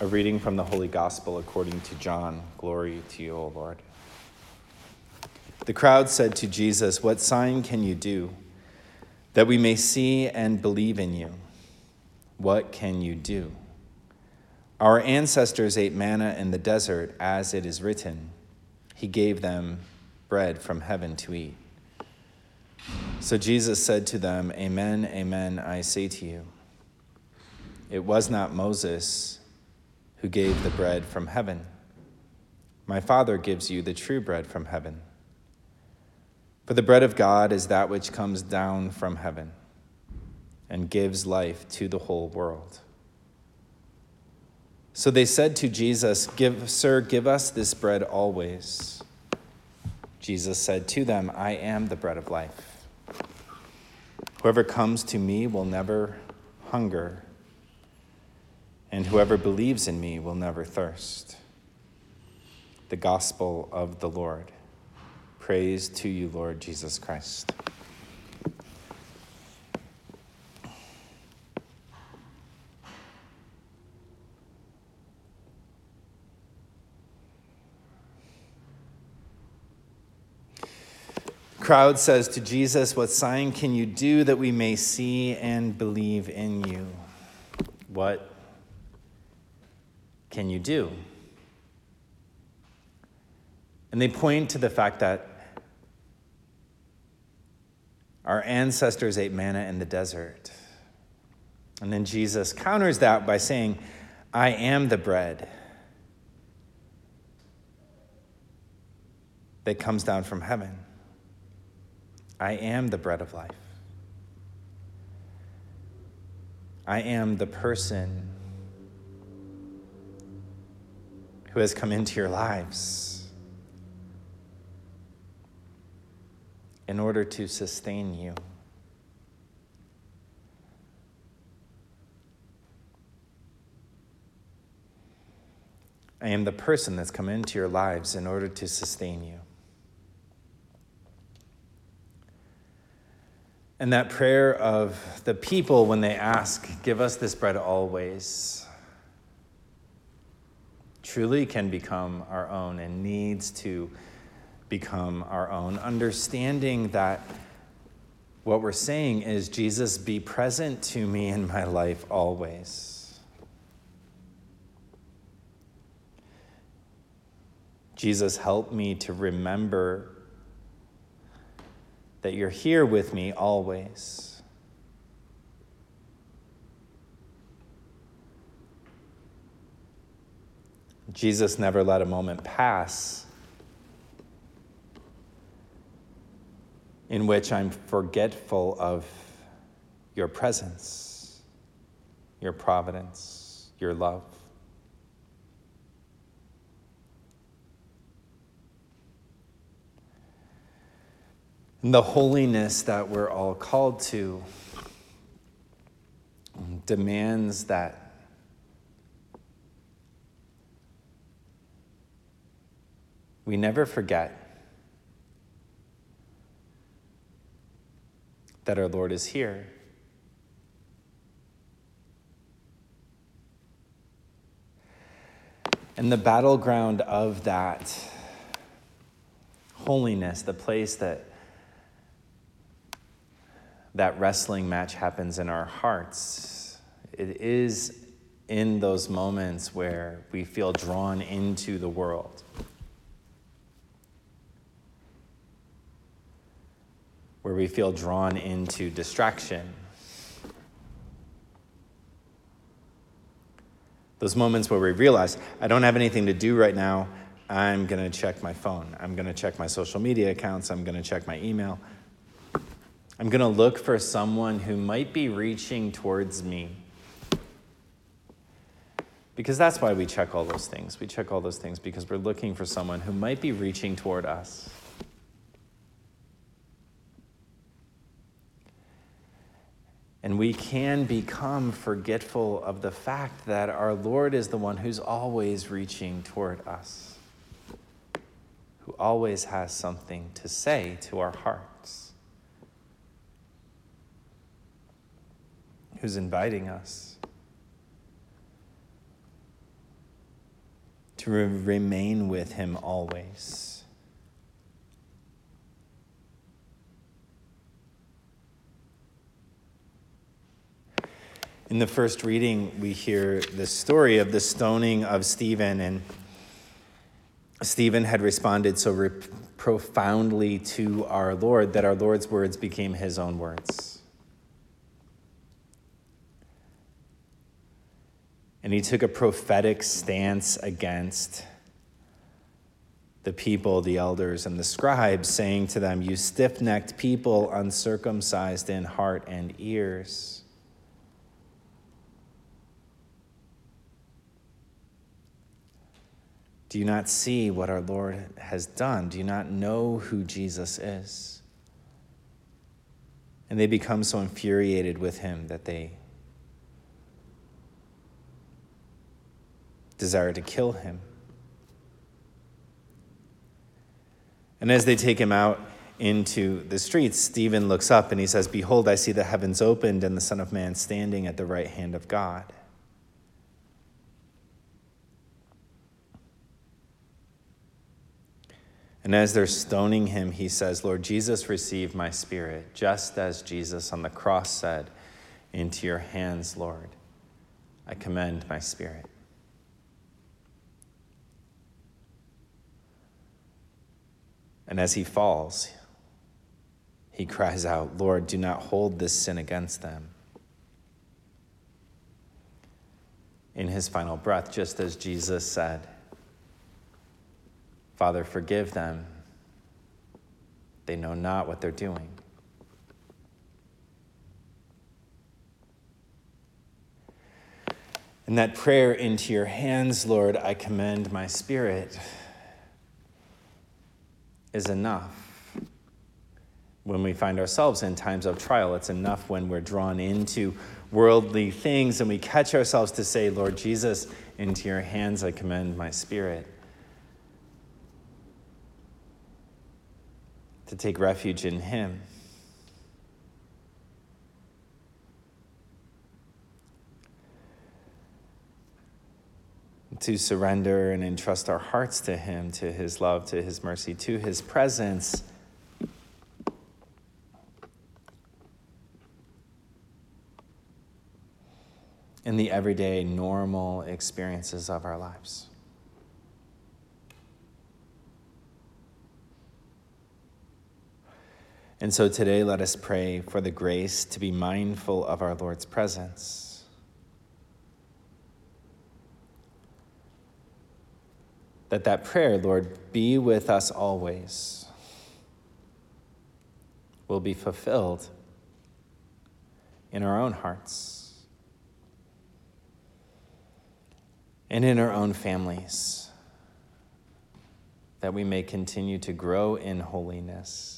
A reading from the Holy Gospel according to John. Glory to you, O Lord. The crowd said to Jesus, What sign can you do that we may see and believe in you? What can you do? Our ancestors ate manna in the desert, as it is written, He gave them bread from heaven to eat. So Jesus said to them, Amen, amen, I say to you. It was not Moses who gave the bread from heaven. My Father gives you the true bread from heaven. For the bread of God is that which comes down from heaven and gives life to the whole world. So they said to Jesus, give, Sir, give us this bread always. Jesus said to them, I am the bread of life. Whoever comes to me will never hunger and whoever believes in me will never thirst. The Gospel of the Lord. Praise to you, Lord Jesus Christ. crowd says to Jesus, What sign can you do that we may see and believe in you? What can you do? And they point to the fact that our ancestors ate manna in the desert. And then Jesus counters that by saying, I am the bread that comes down from heaven. I am the bread of life. I am the person who has come into your lives in order to sustain you. I am the person that's come into your lives in order to sustain you. And that prayer of the people when they ask, Give us this bread always truly can become our own and needs to become our own. Understanding that what we're saying is, Jesus, be present to me in my life always. Jesus, help me to remember that you're here with me always. Jesus never let a moment pass in which I'm forgetful of your presence, your providence, your love. And the holiness that we're all called to demands that we never forget that our Lord is here. And the battleground of that holiness, the place that that wrestling match happens in our hearts, it is in those moments where we feel drawn into the world. Where we feel drawn into distraction. Those moments where we realize, I don't have anything to do right now. I'm going to check my phone. I'm going to check my social media accounts. I'm going to check my email. I'm going to look for someone who might be reaching towards me. Because that's why we check all those things. We check all those things because we're looking for someone who might be reaching toward us. And we can become forgetful of the fact that our Lord is the one who's always reaching toward us, who always has something to say to our hearts, who's inviting us. to remain with him always. In the first reading, we hear the story of the stoning of Stephen, and Stephen had responded so re- profoundly to our Lord that our Lord's words became his own words. And he took a prophetic stance against the people, the elders, and the scribes, saying to them, You stiff necked people, uncircumcised in heart and ears. Do you not see what our Lord has done? Do you not know who Jesus is? And they become so infuriated with him that they desire to kill him. And as they take him out into the streets, Stephen looks up and he says, Behold, I see the heavens opened and the Son of Man standing at the right hand of God. And as they're stoning him, he says, Lord Jesus, receive my spirit, just as Jesus on the cross said, Into your hands, Lord, I commend my spirit. And as he falls, he cries out, Lord, do not hold this sin against them. In his final breath, just as Jesus said, Father, forgive them. They know not what they're doing. And that prayer into your hands, Lord, I commend my spirit, is enough. When we find ourselves in times of trial, it's enough when we're drawn into worldly things and we catch ourselves to say, Lord Jesus, into your hands I commend my spirit. To take refuge in Him. To surrender and entrust our hearts to Him, to His love, to His mercy, to His presence. In the everyday, normal experiences of our lives. And so today, let us pray for the grace to be mindful of our Lord's presence. That that prayer, Lord, be with us always, will be fulfilled in our own hearts and in our own families, that we may continue to grow in holiness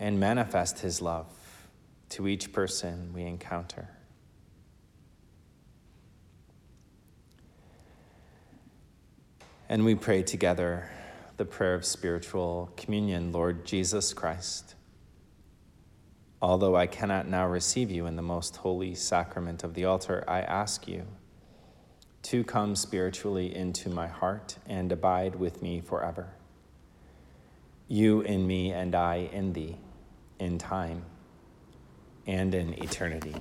and manifest his love to each person we encounter. And we pray together the prayer of spiritual communion, Lord Jesus Christ. Although I cannot now receive you in the most holy sacrament of the altar, I ask you to come spiritually into my heart and abide with me forever. You in me and I in thee in time and in eternity.